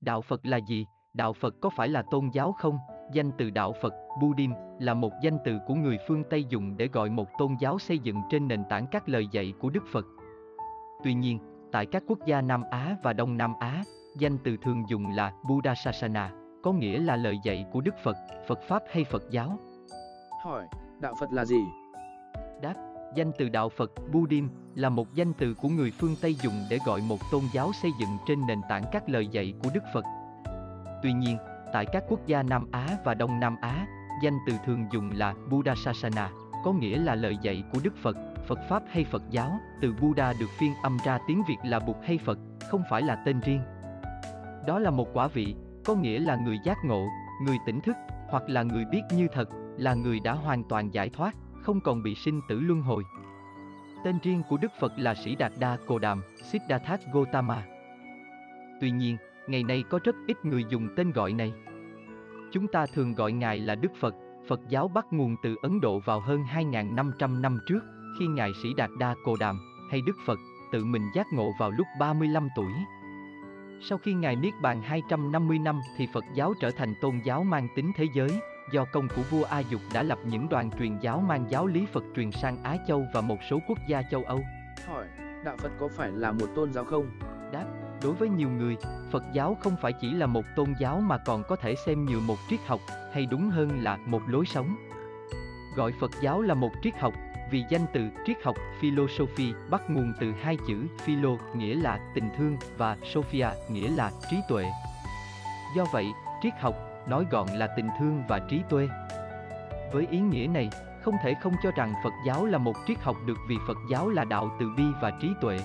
Đạo Phật là gì? Đạo Phật có phải là tôn giáo không? Danh từ đạo Phật, Buddhism, là một danh từ của người phương Tây dùng để gọi một tôn giáo xây dựng trên nền tảng các lời dạy của Đức Phật. Tuy nhiên, tại các quốc gia Nam Á và Đông Nam Á, danh từ thường dùng là Buddha Sasana, có nghĩa là lời dạy của Đức Phật, Phật Pháp hay Phật giáo. Hỏi, đạo Phật là gì? Đáp, danh từ đạo Phật, Buddhism, là một danh từ của người phương Tây dùng để gọi một tôn giáo xây dựng trên nền tảng các lời dạy của Đức Phật. Tuy nhiên, tại các quốc gia Nam Á và Đông Nam Á, danh từ thường dùng là Buddha Sasana, có nghĩa là lời dạy của Đức Phật, Phật Pháp hay Phật giáo, từ Buddha được phiên âm ra tiếng Việt là Bụt hay Phật, không phải là tên riêng. Đó là một quả vị, có nghĩa là người giác ngộ, người tỉnh thức, hoặc là người biết như thật, là người đã hoàn toàn giải thoát, không còn bị sinh tử luân hồi. Tên riêng của Đức Phật là Sĩ Đạt Đa Cồ Đàm, Siddhartha Gautama. Tuy nhiên, ngày nay có rất ít người dùng tên gọi này. Chúng ta thường gọi Ngài là Đức Phật, Phật giáo bắt nguồn từ Ấn Độ vào hơn 2.500 năm trước, khi Ngài Sĩ Đạt Đa Cồ Đàm, hay Đức Phật, tự mình giác ngộ vào lúc 35 tuổi. Sau khi Ngài Niết Bàn 250 năm thì Phật giáo trở thành tôn giáo mang tính thế giới, do công của vua A Dục đã lập những đoàn truyền giáo mang giáo lý Phật truyền sang Á Châu và một số quốc gia châu Âu. Hỏi, đạo Phật có phải là một tôn giáo không? Đáp, đối với nhiều người, Phật giáo không phải chỉ là một tôn giáo mà còn có thể xem như một triết học, hay đúng hơn là một lối sống. Gọi Phật giáo là một triết học, vì danh từ triết học philosophy bắt nguồn từ hai chữ philo nghĩa là tình thương và sophia nghĩa là trí tuệ. Do vậy, triết học nói gọn là tình thương và trí tuệ. Với ý nghĩa này, không thể không cho rằng Phật giáo là một triết học được vì Phật giáo là đạo từ bi và trí tuệ.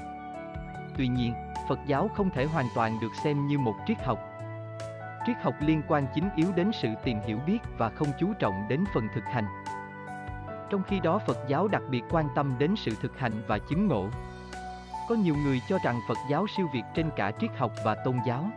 Tuy nhiên, Phật giáo không thể hoàn toàn được xem như một triết học. Triết học liên quan chính yếu đến sự tìm hiểu biết và không chú trọng đến phần thực hành. Trong khi đó Phật giáo đặc biệt quan tâm đến sự thực hành và chứng ngộ. Có nhiều người cho rằng Phật giáo siêu việt trên cả triết học và tôn giáo.